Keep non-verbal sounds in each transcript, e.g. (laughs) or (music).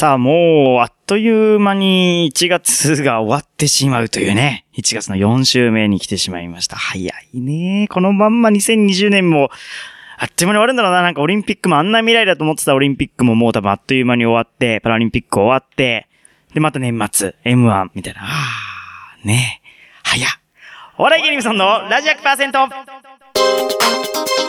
さあ、もう、あっという間に1月が終わってしまうというね。1月の4週目に来てしまいました。早いね。このまんま2020年も、あっという間に終わるんだろうな。なんかオリンピックもあんな未来だと思ってたオリンピックももう多分あっという間に終わって、パラリンピック終わって、で、また年末、M1 みたいな。あー、ね早っ。お笑い芸人さんのラジオ100%。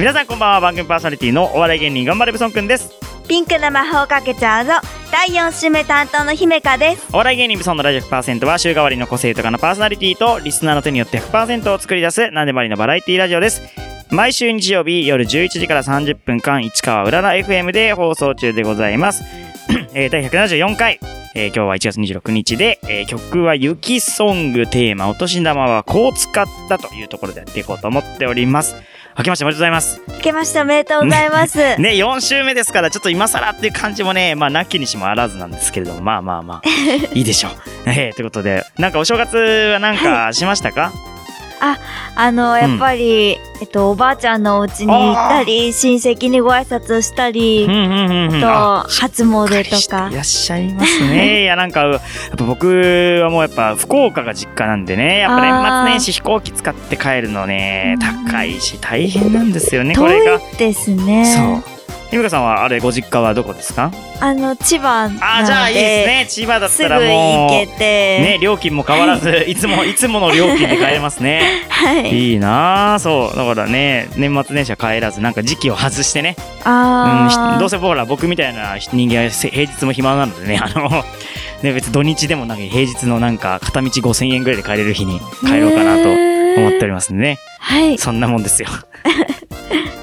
皆さんこんばんは。番組パーソナリティのお笑い芸人頑張れブソンくんです。ピンクの魔法かけちゃうぞ第4週目担当の姫香です。お笑い芸人ブソンのラジオ100%は週替わりの個性とかのパーソナリティとリスナーの手によって100%を作り出す何でもありのバラエティラジオです。毎週日曜日夜11時から30分間市川うらら FM で放送中でございます。(clears throat) えー、第174回、えー、今日は1月26日で、えー、曲は雪ソングテーマお年玉はこう使ったというところでやっていこうと思っております明けましておめでとうございます。明けましておめでとうございます。(laughs) ね、ね4週目ですから、ちょっと今更っていう感じもね、まあ、なきにしもあらずなんですけれども、まあまあまあ、いいでしょう。(laughs) えー、ということで、なんかお正月はなんかしましたか、はいあ、あの、やっぱり、うん、えっと、おばあちゃんのお家に行ったり、親戚にご挨拶したり、あと、初詣とか。いらっしゃいますね。(laughs) いや、なんか、やっぱ僕はもうやっぱ福岡が実家なんでね、やっぱ年末年始飛行機使って帰るのね、高いし大変なんですよね、これが。ですね。そう。ひむかさんはあれご実家はどこですか？あの千葉あじゃあいいですね。千葉だったらもう行けて。ね料金も変わらずい。つもいつもの料金で帰れますね。(laughs) はい。いいなそう。だからね年末年始は帰らずなんか時期を外してね。あ、うん、どうせほら僕みたいな人間は平日も暇なのでねあのね別に土日でもなんか平日のなんか片道5000円ぐらいで帰れる日に帰ろうかなと思っておりますね。はいそんなもんですよ (laughs)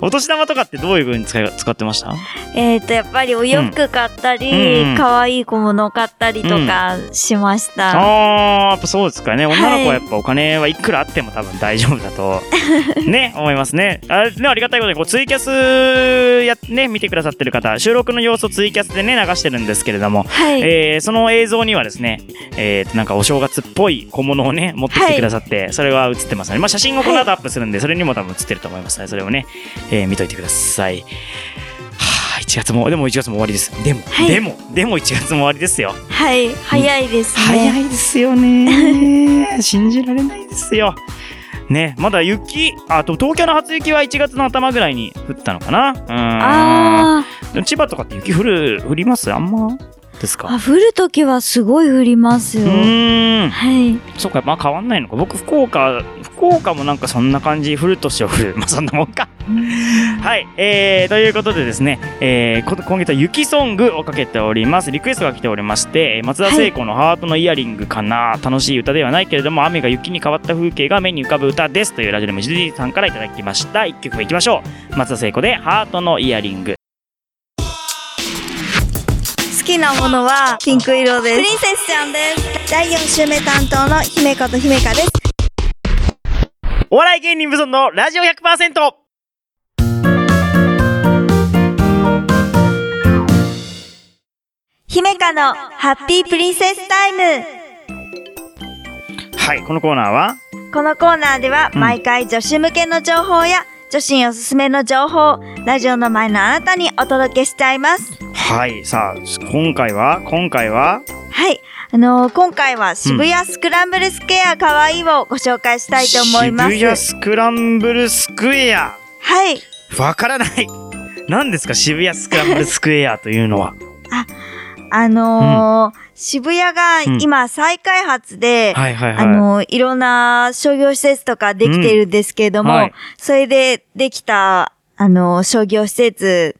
お年玉とかってどういうふうに使い使ってました？えっ、と、やっぱりお洋服買ったり、可、愛、い小物買ったりとかしました。うん、ああ、やっぱそうですかね。女の子はやっぱお金はいくらあっても多分大丈夫だと、(laughs) ね、思いますね。あねありがたいことに、こうツイキャスやね、見てくださってる方、収録の様子をツイキャスでね、流してるんですけれども、はい、えー、その映像にはですね、えー、なんかお正月っぽい小物をね、持ってきてくださって、はい、それは映ってますね。まあ写真をこの後アップするんで、それにも多分映ってると思いますね。それをね、えー、見といてください。はあ、1月も、でも1月も終わりです。でも、はい、でも、でも1月も終わりですよ。はい、早いですね。早いですよね。(laughs) 信じられないですよ。ね、まだ雪、あと東京の初雪は1月の頭ぐらいに降ったのかな。うん。ああ。千葉とかって雪降る、降ります？あんまですか？あ降るときはすごい降りますよ。うんはい。そうか、まあ変わんないのか。僕、福岡、福岡もなんかそんな感じ、降る年は降る。(laughs) まあそんなもんか。はい。えー、ということでですね、えー、今月は雪ソングをかけております。リクエストが来ておりまして、松田聖子のハートのイヤリングかな、はい、楽しい歌ではないけれども、雨が雪に変わった風景が目に浮かぶ歌です。というラジオネームジュディさんからいただきました。一曲目いきましょう。松田聖子でハートのイヤリング。きなものはピンク色です。プリンセスちゃんです。第4週目担当の姫子と姫香です。お笑い芸人無尊のラジオ 100%! 姫香のハッピープリンセスタイムはい、このコーナーは？このコーナーでは毎回女子向けの情報や、女子におすすめの情報、ラジオの前のあなたにお届けしちゃいます。はい、さあ、今回は今回は？はい。あのー、今回は渋谷スクランブルスクエアかわいいをご紹介したいと思います。渋谷スクランブルスクエアはい。わからない。何ですか渋谷スクランブルスクエアというのは？あ、あのーうん、渋谷が今再開発で、うんはいはいはい、あのー、いろんな商業施設とかできてるんですけれども、うんはい、それでできた、あのー、商業施設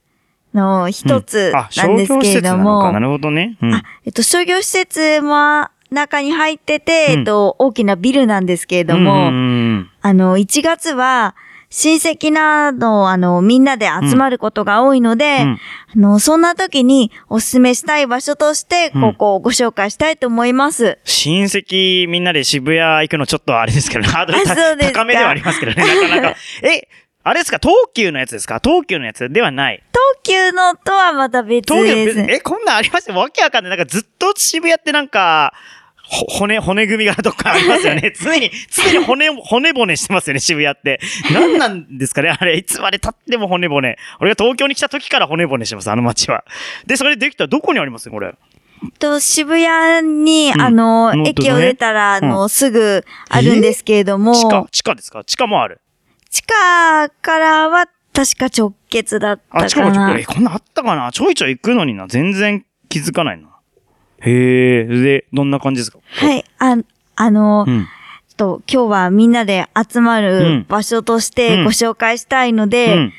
の一つなんですけれども。うん、なるほどね。うん、あ、えっと、商業施設も中に入ってて、うん、えっと、大きなビルなんですけれども、あの、1月は、親戚など、あの、みんなで集まることが多いので、うん、あの、そんな時におすすめしたい場所として、ここをご紹介したいと思います。親戚みんなで渋谷行くのちょっとあれですけど、ハードル高めではありますけどね、なかなか。え、あれですか？東急のやつですか？東急のやつではない。東急のとはまた別東です。京、え、こんなんありましたわけわかんない。なんかずっと渋谷ってなんか、ほ骨、骨組みがどっかありますよね。(laughs) 常に、常に骨、骨骨してますよね、渋谷って。何なんですかねあれ、いつまで経っても骨骨。俺が東京に来た時から骨骨してます、あの街は。で、それできたらどこにありますこれ。と、渋谷に、うんあの、駅を出たら、あうの、すぐあるんですけれども、地下、地下ですか地下もある。地下からは確か直結だったかなちょっと、え、。こんなんあったかな？ちょいちょい行くのにな。全然気づかないな。へえ、で、どんな感じですか？はい。あ、あの、うん。と、今日はみんなで集まうんる場所としうんてご紹介したいので、うん。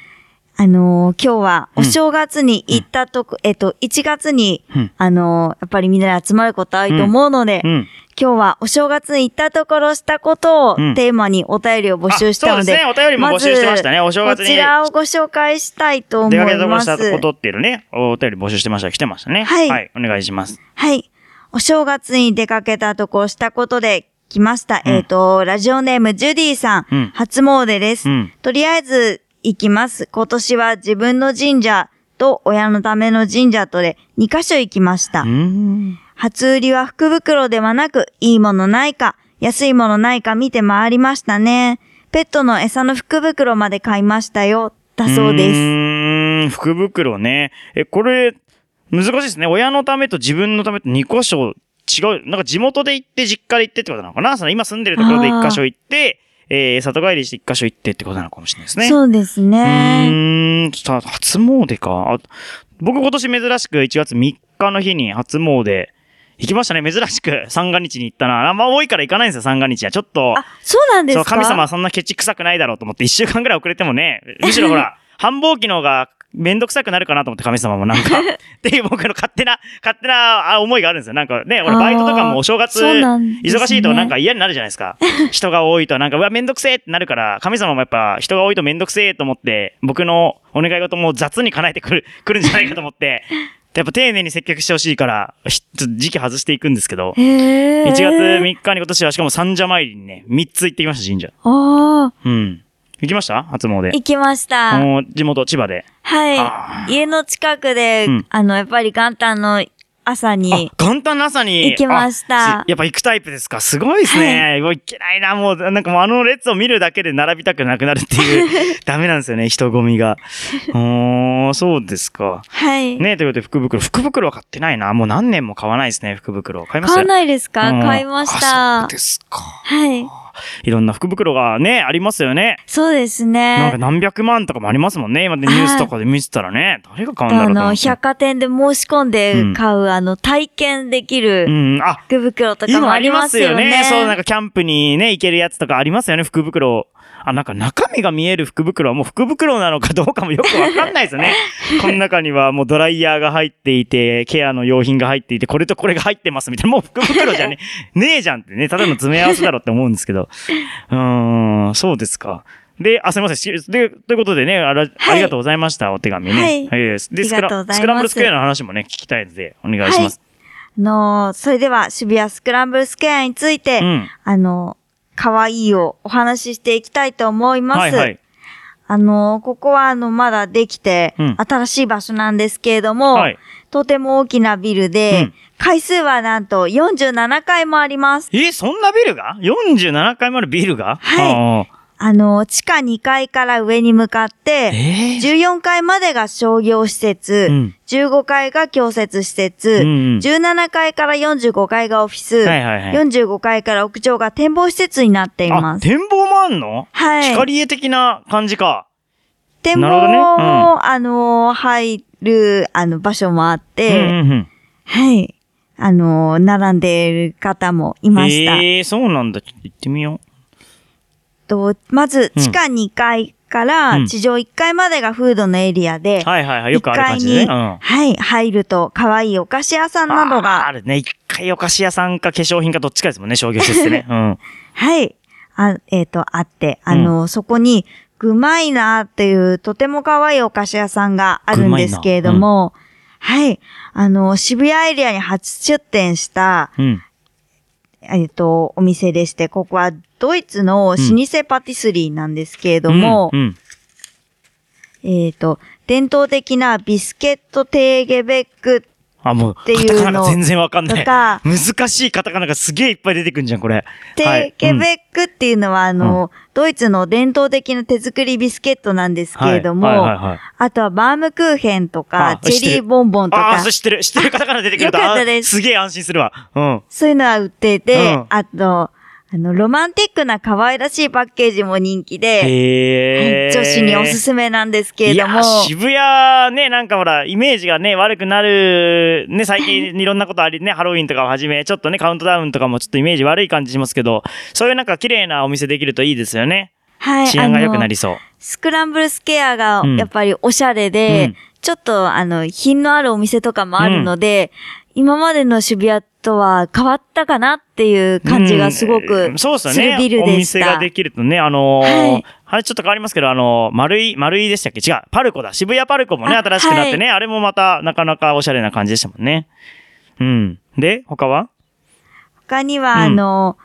あのー今日はお正月に行ったとこ、えっと、1月に、うんあのーやっぱりみんなで集まること多いと思うので、うん。今日はお正月に行ったところしたことをうんテーマにお便りを募集したので、あそうですねお便りも募集してましたねお正月にこちらをご紹介したいと思い出かけたところます。したことっていうね、お便り募集してました。来てましたね。はいはい。お願いします。はい。お正月に出かけたところしたことで来ました。うんえっ、と、ラジオネームジュディさん、うん初詣です。うんとりあえず行きます。今年は自分の神社と親のための神社とで2カ所行きました。初売りは福袋ではなく、いいものないか、安いものないか見て回りましたね。ペットの餌の福袋まで買いましたよ。だそううです。ーん。福袋ね。え、これ、難しいですね。親のためと自分のためと2箇所違う。なんか地元で行って実家で行ってってことなのかな？その今住んでるところで1箇所行って、えー、里帰りして1箇所行ってってことなのかもしれないですね。そうですうね。ーん、さ初詣か。あ僕今年珍しく1月3日の日に初詣行きましたね。珍しく三が日に行ったな。あんま多いから行かないんですよ、三が日は。ちょっと。あ、そうなんですか？神様はそんなケチくさくないだろうと思って、一週間ぐらい遅れてもね、むしろほら、(laughs) 繁忙期の方がめんどくさくなるかなと思って神様もなんか、っていう僕の勝手な、勝手なあ思いがあるんですよ。なんかね、俺バイトとかもお正月、忙しいとなんか嫌になるじゃないですか。(laughs) 人が多いとなんか、うわ、めんどくせえってなるから、神様もやっぱ人が多いとめんどくせえと思って、僕のお願い事も雑に叶えてくる、(laughs) 来るんじゃないかと思って、やっぱ丁寧に接客してほしいから、ひちょっと時期外していくんですけど、へー1月3日に今年はしかも三社参りにね、3つ行ってきました、神社。ああ、うん。行きました？初詣。行きました。もう地元、千葉で。あはい。家の近くで、うんあの、やっぱり元旦の朝あに、、元旦の朝に？行きましたやっぱ行くタイプですか？すごいですね。もう行けないな。もう、なんかもうあの列を見るだけで並びたくなくなるっていう。(laughs) ダメなんですよね、人混みが。(laughs) おー、そうですか。はい。ねということで福袋。福袋は買ってないな。もう何年も買わないですね、福袋。買います？買わないですか？うん買いましあた。そうですか。はい。いろんな福袋がね、ありますよね。そうですなんかね。何百万とかもありますもんね。今でニュースとかで見てたらね。誰が買うんだろあの、うと思って。百貨店で申し込んで買う、あの、体験できうるん、あ、福袋とかも今ありありまますすよよね。ね。そう、なんかキャンプにね、行けるやつとかありますよね、福袋。あ、なんか中身が見える福袋はもう福袋なのかどうかもよくわかんないですよね。(laughs) この中にはもうドライヤーが入っていて、ケアの用品が入っていて、これとこれが入ってますみたいな。もう福袋じゃね、(laughs) ねえじゃんってね、ただの詰め合わせだろって思うんですけど。うーん、そうですか。で、あ、すみません。で、ということでね、あら、ありがとうございました、お手紙ね。はいで、スクありがとうございますラスクランブルスクエアの話もね、聞きたいので、お願いします。あの、それでは渋谷スクランブルスクエアについて、うんあの、可愛いをお話ししていきたいと思います。はいはい。あの、ここはあの、まだできてうん、新しい場所なんですけれども、はいとても大きなビルで、うん回数はなんと47階もあります。え、そんなビルが ?47 階もあるビルが？はいあの、地下2階から上に向かって、えー14階までが商業施設、うん15階が教設施設、うんうん17階から45階がオフィス、はいはいはい45階から屋上が展望施設になっていあま、す。展望もあんの？はい光家的な感じか。展望なるほどねうんも、あの、入る、あの、場所もあって、うんうんうんはい。あの、並んでいる方もいました。ええー、そうなんだ。ちょっと行ってみよとまず、うん地下2階かうんら地上1階までがフードのエリアで、う。はいはいはい。よくある感1階に、じでね。うん。はい、入ると可愛いお菓子屋さんなどあーあが、るね。一回お菓子屋さんか化粧品かどっちかですもんね、商業施設ね。(laughs) うん。はい、あえっ、と、あって、あの、そこに、グマイナーっていうとても可愛いお菓子屋さんがあるんですけれども、はい、あの、渋谷エリアに初出店した、うん。えっ、と、お店でして、ここはドイツの老舗パティスリーなんですけれども、うん。うんえっ、と、伝統的なビスケットテーゲベックあ、もう、ていうの全然わかんない。難しいカタカナがすげえいっぱい出てくんじゃん、これ。はテーゲベックっていうのは、あの、ドイツの伝統的な手作りビスケットなんですけれども、はいはいはいはいあとはバームクーヘンとかあ、チェリーボンボンとああ、かそれ、知ってる。知ってるカタカナ出てくると、よかったですあすげえ安心するわ。うん。そういうのは売ってて、うんあと、あの、ロマンティックな可愛らしいパッケージも人気で。女子におすすめなんですけれどもいや、、渋谷ね、なんかほら、イメージがね、悪くなる、ね、最近いろんなことありね、ハロウィンとかをはじめ、ちょっとね、カウントダウンとかもちょっとイメージ悪い感じしますけど、そういうなんか綺麗なお店できるといいですよね。はい、治安が良くなりそう。スクランブルスケアがうんやっぱりおしゃれで、うんちょっとあの、品のあるお店とかもあるので、今までの渋谷とは変わったかなっていう感じがすごうくんそうですよするね。ビルでしお店がた。できるとね、あのーはいはい、ちょっと変わりますけど、あのー丸い、丸いでしたっけ？違う。パルコだ。渋谷パルコもね、あ新しくなってね、あれもまたなかなかおしゃれな感じでしたもんね。うん。で、他は？他には、うんあの、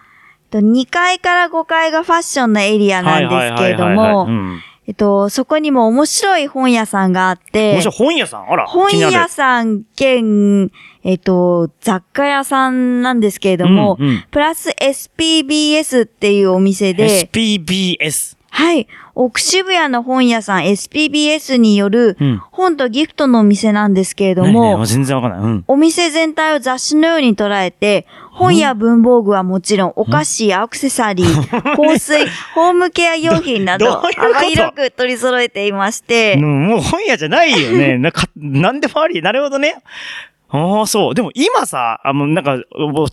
と2階から5階がファッションのエリアなんですけれどはいはいはいはいもう、んえっと、そこにも面白い本屋さんがあってもし、本屋さん？あら、本屋さん兼、えっと、雑貨屋さんなんですけれども、うんうんプラス SPBS っていうお店で、SPBS。はい、奥渋谷の本屋さん SPBS によるうん本とギフトのお店なんですけれど何も、々全然わかんない。うん。お店全体を雑誌のように捉えて、本や文房具はもちろん、お菓子やアクセサリー、香水、(laughs) ホームケア用品など、幅広く取り揃えていまして、うんもう本屋じゃないよね。なんか、なんでもあり。なるほどね。ああ、そう。でも今さ、あもうなんか、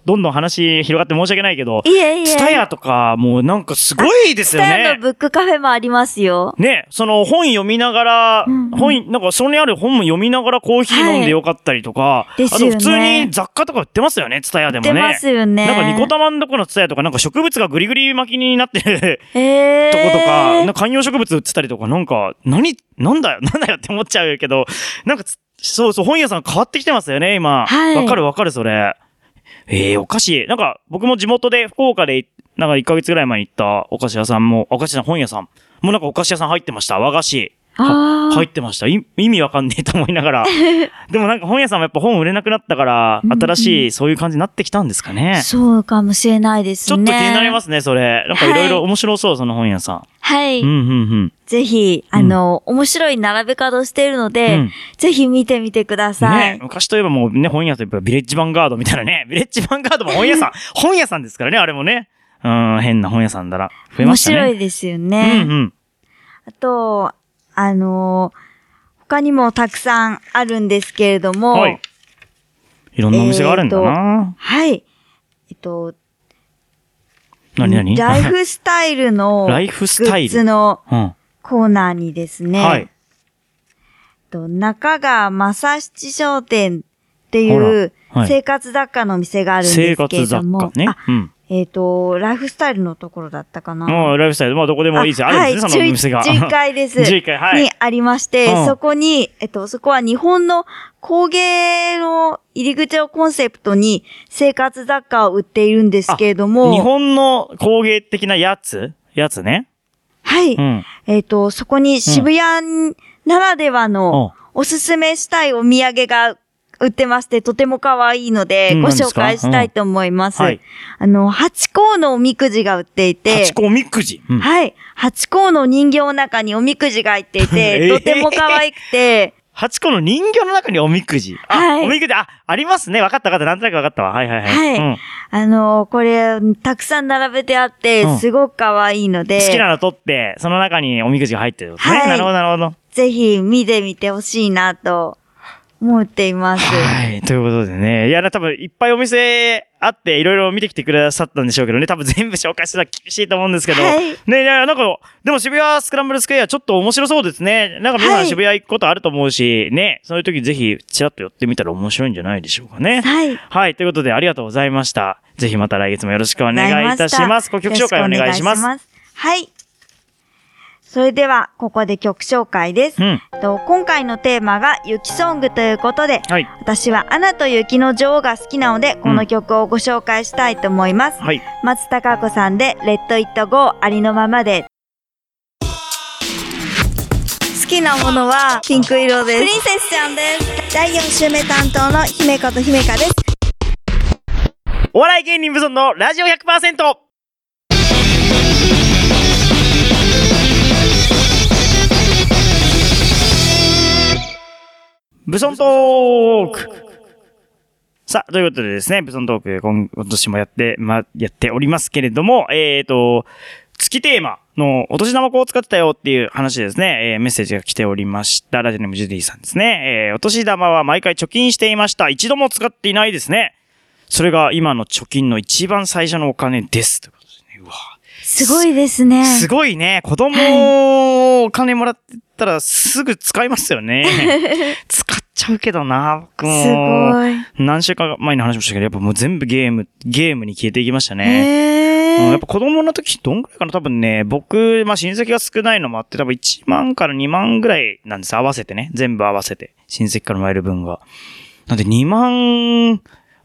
どんどん話広がって申し訳ないけど、いえいえ。ツタヤとか、もうなんかすごいですよスタヤのね。ブックカフェもありますよ。ね、その本読みながら、うんうん本、なんかそこにある本も読みながらコーヒー飲んでよかったりとか、ですよねあと普通に雑貨とか売ってますよね、ツタヤでもね。出ますよね。なんかニコ玉のとこのツタヤとかなんか植物がグリグリ巻きになってる (laughs) えー、とことか、なんか観葉植物売ってたりとか、なんか、何、なんだよ、なんだよって思っちゃうけど、なんかつ、そうそう、本屋さん変わってきてますよね、今。はいわかるわかる、それ。ええお菓子。なんか、僕も地元で福岡で、なんか1ヶ月ぐらい前に行ったお菓子屋さんも、お菓子屋さん、本屋さん。もうなんかお菓子屋さん入ってました。和菓子。入ってました。い意味わかんねえと思いながら。(laughs) でもなんか本屋さんもやっぱ本売れなくなったから、新しいそういう感じになってきたんですかね。そうかもしれないですね。ちょっと気になりますね、それ。なんかいろいろ面白そう、その本屋さん。はい。うん、うん、うん。ぜひ、あの、面白い並べ方をしているので、うんぜひ見てみてください。ね、昔といえばもうね、本屋といえばビレッジヴァンガードみたいなね。ビレッジヴァンガードも本屋さん。(laughs) 本屋さんですからね、あれもね。うん、変な本屋さんだら。増えま面したね。白いですようね。んうん。あと、あの他にもたくさんあるんですけれども、はい。いろんなお店があるんだな。はい。えっと、何何？ライフスタイルの (laughs) ライフスタイルのうん。コーナーにですね、はい。と中川正七商店っていあう生活雑貨のお店があるんですけ生活雑れども、貨ねあ。うん。えっ、と、ライフスタイルのところだったかな。もうライフスタイル、まあどこでもいいですよ。あるんですね、そのお店が。11階です。(laughs) 11階、はいに。ありまして、うんそこに、えっと、そこは日本の工芸の入り口をコンセプトに生活雑貨を売っているんですけれども、日本の工芸的なやつ？やつね。はい、うん。えっと、そこに渋谷ならではのおすすめしたいお土産が売ってまして、とても可愛いので、ご紹介したいと思います。うんはいあの、八甲のおみくじが売っていて、八甲みくじ？うんはい。八甲の人形の中におみくじが入っていて、(laughs) えーとても可愛くて、八個の人形の中におみくじ？あ、はいおみくじ、あ、ありますね。わかったわかった。なんとなくわかったわ。はいはいはい。はいうんあのこれ、たくさん並べてあってうん、すごく可愛いので、好きなの取って、その中におみくじが入ってるね。はいなるほど、なるほど。ぜひ見てみてほしいなと思っています。はい。ということでね。いや、多分いっぱいお店あって、いろいろ見てきてくださったんでしょうけどね。多分全部紹介するのは厳しいと思うんですけど。はいねいや、なんか、でも渋谷スクランブルスクエアちょっと面白そうですね。なんか皆さはいん渋谷行くことあると思うし、ね。そういう時ぜひ、ちらっと寄ってみたら面白いんじゃないでしょうかね。はい。はい。ということで、ありがとうございました。ぜひまた来月もよろしくお願いいたします。ご曲紹介お願いします。はい。それでは、ここで曲紹介です。うん。と今回のテーマが雪ソングということで、はい。私はアナと雪の女王が好きなので、この曲をご紹介したいと思います。はい。松たか子さんで、レッド・イット・ゴーありのままで。スきなものはピンク色です。プリンセスちゃんです。第4週目担当の姫子と姫香です。お笑い芸人無尊のラジオ 100%! ブソントークさあ、ということでですね、ブソントーク今年もやって、ま、やっておりますけれども、えーと、月テーマのお年玉こう使ってたよっていう話ですね、えーメッセージが来ておりました。ラジオネームジュディさんですね。えーお年玉は毎回貯金していました。一度も使っていないですね。それが今の貯金の一番最初のお金です。ということですね。うわすごいですね。すごいね。子供、お金もらってたらすぐ使いますよね。(laughs) 使っちゃうけどな、僕も。すごい。何週間前に話しましたけど、やっぱもう全部ゲーム、ゲームに消えていきましたね。うんやっぱ子供の時どんぐらいかな？多分ね、僕、まあ親戚が少ないのもあって、多分1万から2万ぐらいなんです。合わせてね。全部合わせて。親戚からもらえる分が。なんで2万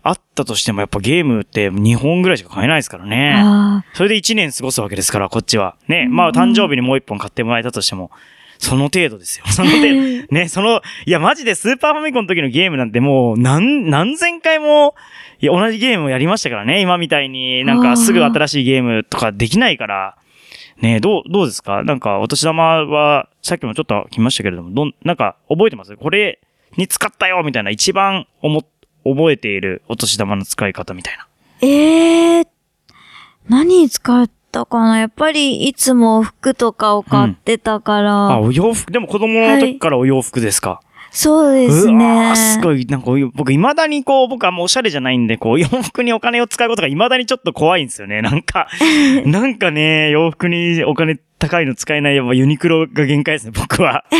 あったとしてもやっぱゲームって2本ぐらいしか買えないですからね。あそれで1年過ごすわけですから、こっちは。ね。まあ誕生日にもう1本買ってもらえたとしても、その程度ですよ。その程度。ね、その、いや、マジでスーパーファミコンの時のゲームなんてもう、何、何千回も、いや、同じゲームをやりましたからね。今みたいになんかすぐ新しいゲームとかできないから。ねどう、どうですか？なんか、お年玉は、さっきもちょっと来ましたけれども、どん、なんか、覚えてます？これに使ったよみたいな、一番思、覚えているお年玉の使い方みたいな。ーえー、何に使ったかな？やっぱりいつも服とかを買ってたから。あ、お洋服、でも子供の時からお洋服ですか、そうですねー。すごい、なんか僕未だにこう、僕はもうおしゃれじゃないんで、こう、洋服にお金を使うことが未だにちょっと怖いんですよね。なんか、(laughs) なんかね、洋服にお金高いの使えない、やっぱユニクロが限界ですね、(laughs) 僕は。(laughs) う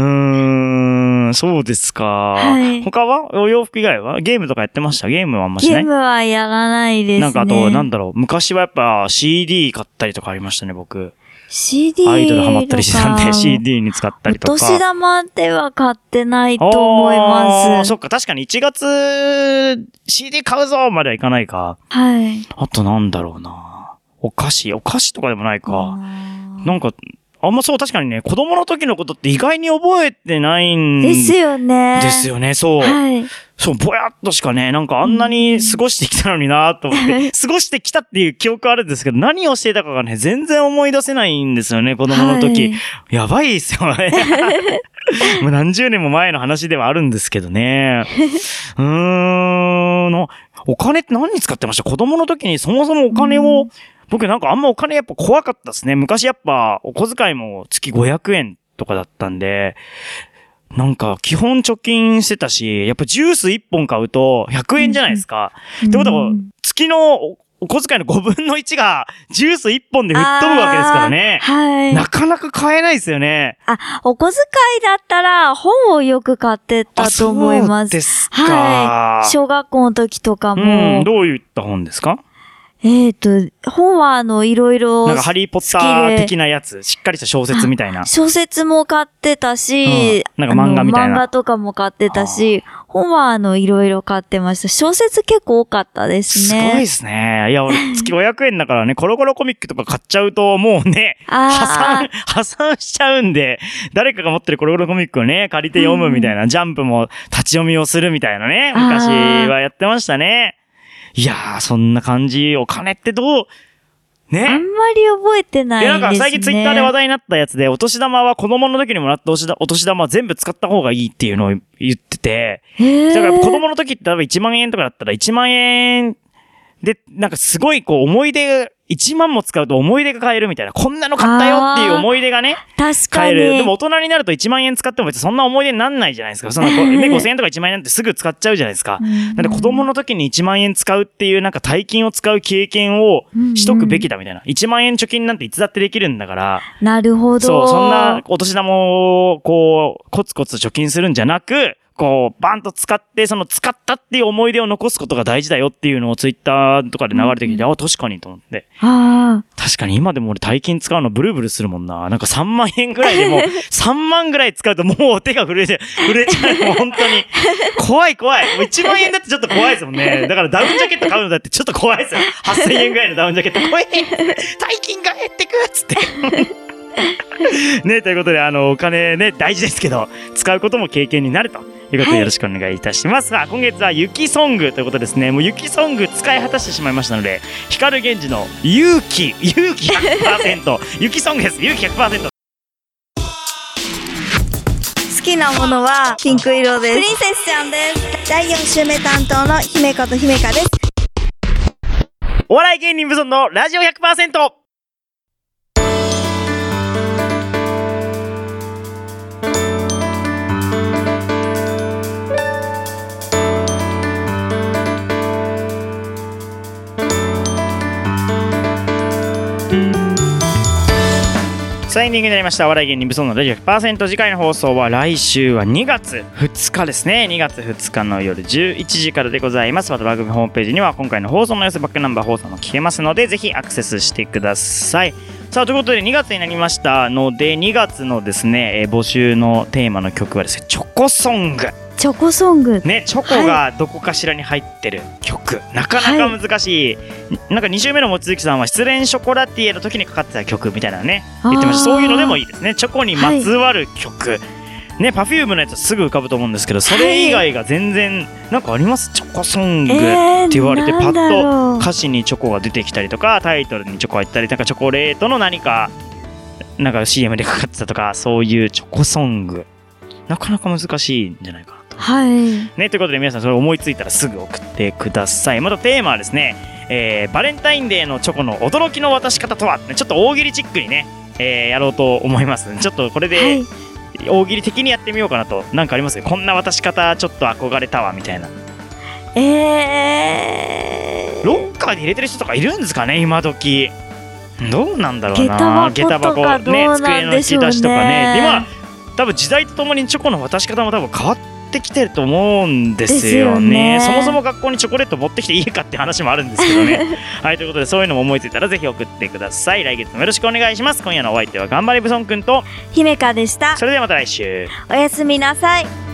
ーん、そうですか。はい他は？お洋服以外は？ゲームとかやってました？ゲームはあんましない？ゲームはやらないですね。なんかあと、なんだろう、昔はやっぱ CD 買ったりとかありましたね、僕。CD アイドルハマったりしてたんで、(laughs) CD に使ったりとか。お年玉では買ってないと思いあます。ーそっか、確かに1月 CD 買うぞまではいかないか。はい。あとなんだろうな。お菓子お菓子とかでもないか。あなんか、あんまそう確かにね、子供の時のことって意外に覚えてないんーですよね。ですよね、そう。はい。そう、ぼやっとしかね、なんかあんなに過ごしてきたのになと思って、過ごしてきたっていう記憶あるんですけど、何をしていたかがね、全然思い出せないんですよね、子供の時。はいやばいですよね。(laughs) もう何十年も前の話ではあるんですけどね。(laughs) うーん、のお金って何に使ってました？子供の時にそもそもお金を、僕なんかあんまお金やっぱ怖かったですね。昔やっぱお小遣いも月500円とかだったんで、なんか基本貯金してたし、やっぱジュース1本買うと100円じゃないですか。ってことはうん、月のおお小遣いの5分の1がジュース1本で吹っ飛ぶわけですからねはい。なかなか買えないですよね。あ、お小遣いだったら本をよく買ってたと思います。そうですか。はい。小学校の時とかうも。ん、どういった本ですか？えっ、と、本はあの、いろいろ。なんかハリーポッター的なやつ、しっかりした小説みたいな。小説も買ってたし、うんなんか漫画みたいな漫画とかも買ってたし、本はあの、いろいろ買ってました。小説結構多かったですすね。ごいですね。いや、俺、月500円だからね、(laughs) コロコロコミックとか買っちゃうと、もうね、破産破産しちゃうんで、誰かが持ってるコロコロコミックをね、借りて読むみたいな、ジャンプも立ち読みをするみたいなね、昔はやってましたね。いやー、そんな感じ、お金ってどう、あんね。まり覚えてないえ、ですね。なんか最近ツイッターで話題になったやつで、お年玉は子供の時にもらったお年玉全部使った方がいいっていうのを言ってて、だから子供の時って多分1万円とかだったら1万円で、なんかすごいこう思い出、1万も使うと思い出が買えるみたいな、こんなの買ったよっていう思い出がね、確かに。買える。でも大人になると1万円使っても別にそんな思い出になんないじゃないですか。そんなこうね、(laughs) 5000円とか1万円なんてすぐ使っちゃうじゃないですか。うんなんで子供の時に1万円使うっていうなんか大金を使う経験をしとくべきだみたいな。1万円貯金なんていつだってできるんだから、なるほど。そう、そんなお年玉を、こう、コツコツ貯金するんじゃなく、こう、バンと使って、その使ったっていう思い出を残すことが大事だよっていうのをツイッターとかで流れてきて、あ、確かにと思って。あ確かに今でも俺大金使うのブルブルするもんな。なんか3万円ぐらいでも、(laughs) 3万ぐらい使うともう手が震えちゃう、震えちゃう。もう本当に。怖い怖い。もう1万円だってちょっと怖いですもんね。だからダウンジャケット買うのだってちょっと怖いですよ。8000円ぐらいのダウンジャケット。怖い大金が減ってくっつって。(laughs) ね、ということで、あの、お金ね、大事ですけど、使うことも経験になるということでよろしくお願いいたします。はい、今月は雪ソングということですね。もう雪ソング使い果たしてしまいましたので、光源氏の勇気、勇気100%、(laughs) 雪ソングです。勇気100%。好きなものはピンク色です。プリンセスちゃんです。第4週目担当の姫子と姫香です。お笑い芸人無尊のラジオ100%。さあエングになりました。笑い芸人ブソンのラジオ100%次回の放送は来週は2月2日ですね。2月2日の夜11時からでございます。また番組ホームページには今回の放送の様子バックナンバー放送も聞けますので、ぜひアクセスしてください。さあということで2月になりました。ので2月のですね、えー、募集のテーマの曲はですねチョコソング。チョコソング。ねチョコがどこかしらに入ってる曲、はい、なかなか難しい、はい、なんか2週目の望月さんは失恋ショコラティエの時にかかってた曲みたいなね言ってました。そういうのでもいいですね。チョコにまつわる曲、はいね、パフュームのやつすぐ浮かぶと思うんですけどそれ以外が全然なんかあります、チョコソングって言われて、パッと歌詞にチョコが出てきたりとかタイトルにチョコが入ったりなんかチョコレートの何かなんか CM でかかってたとかそういうチョコソング。なかなか難しいんじゃないかなはい。ね、ということで皆さんそれ思いついたらすぐ送ってください。またテーマはですね、えー、バレンタインデーのチョコの驚きの渡し方とは、ちょっと大喜利チックにね、えー、やろうと思います。ちょっとこれで、はい大喜利的にやってみようかなと。何かあります？こんな渡し方ちょっと憧れたわみたいな。えー、ロッカーに入れてる人とかいるんですかね今時。どうなんだろうな。下駄箱ね机の引き出しとかね。今多分時代とともにチョコの渡し方も多分変わってきてると思うんですよね、ね、そもそも学校にチョコレート持ってきていいかって話もあるんですけどね。(laughs) はいということでそういうのも思いついたらぜひ送ってください。来月もよろしくお願いします。今夜のお相手は頑張れブソンくんと。姫香でした。それではまた来週。おやすみなさい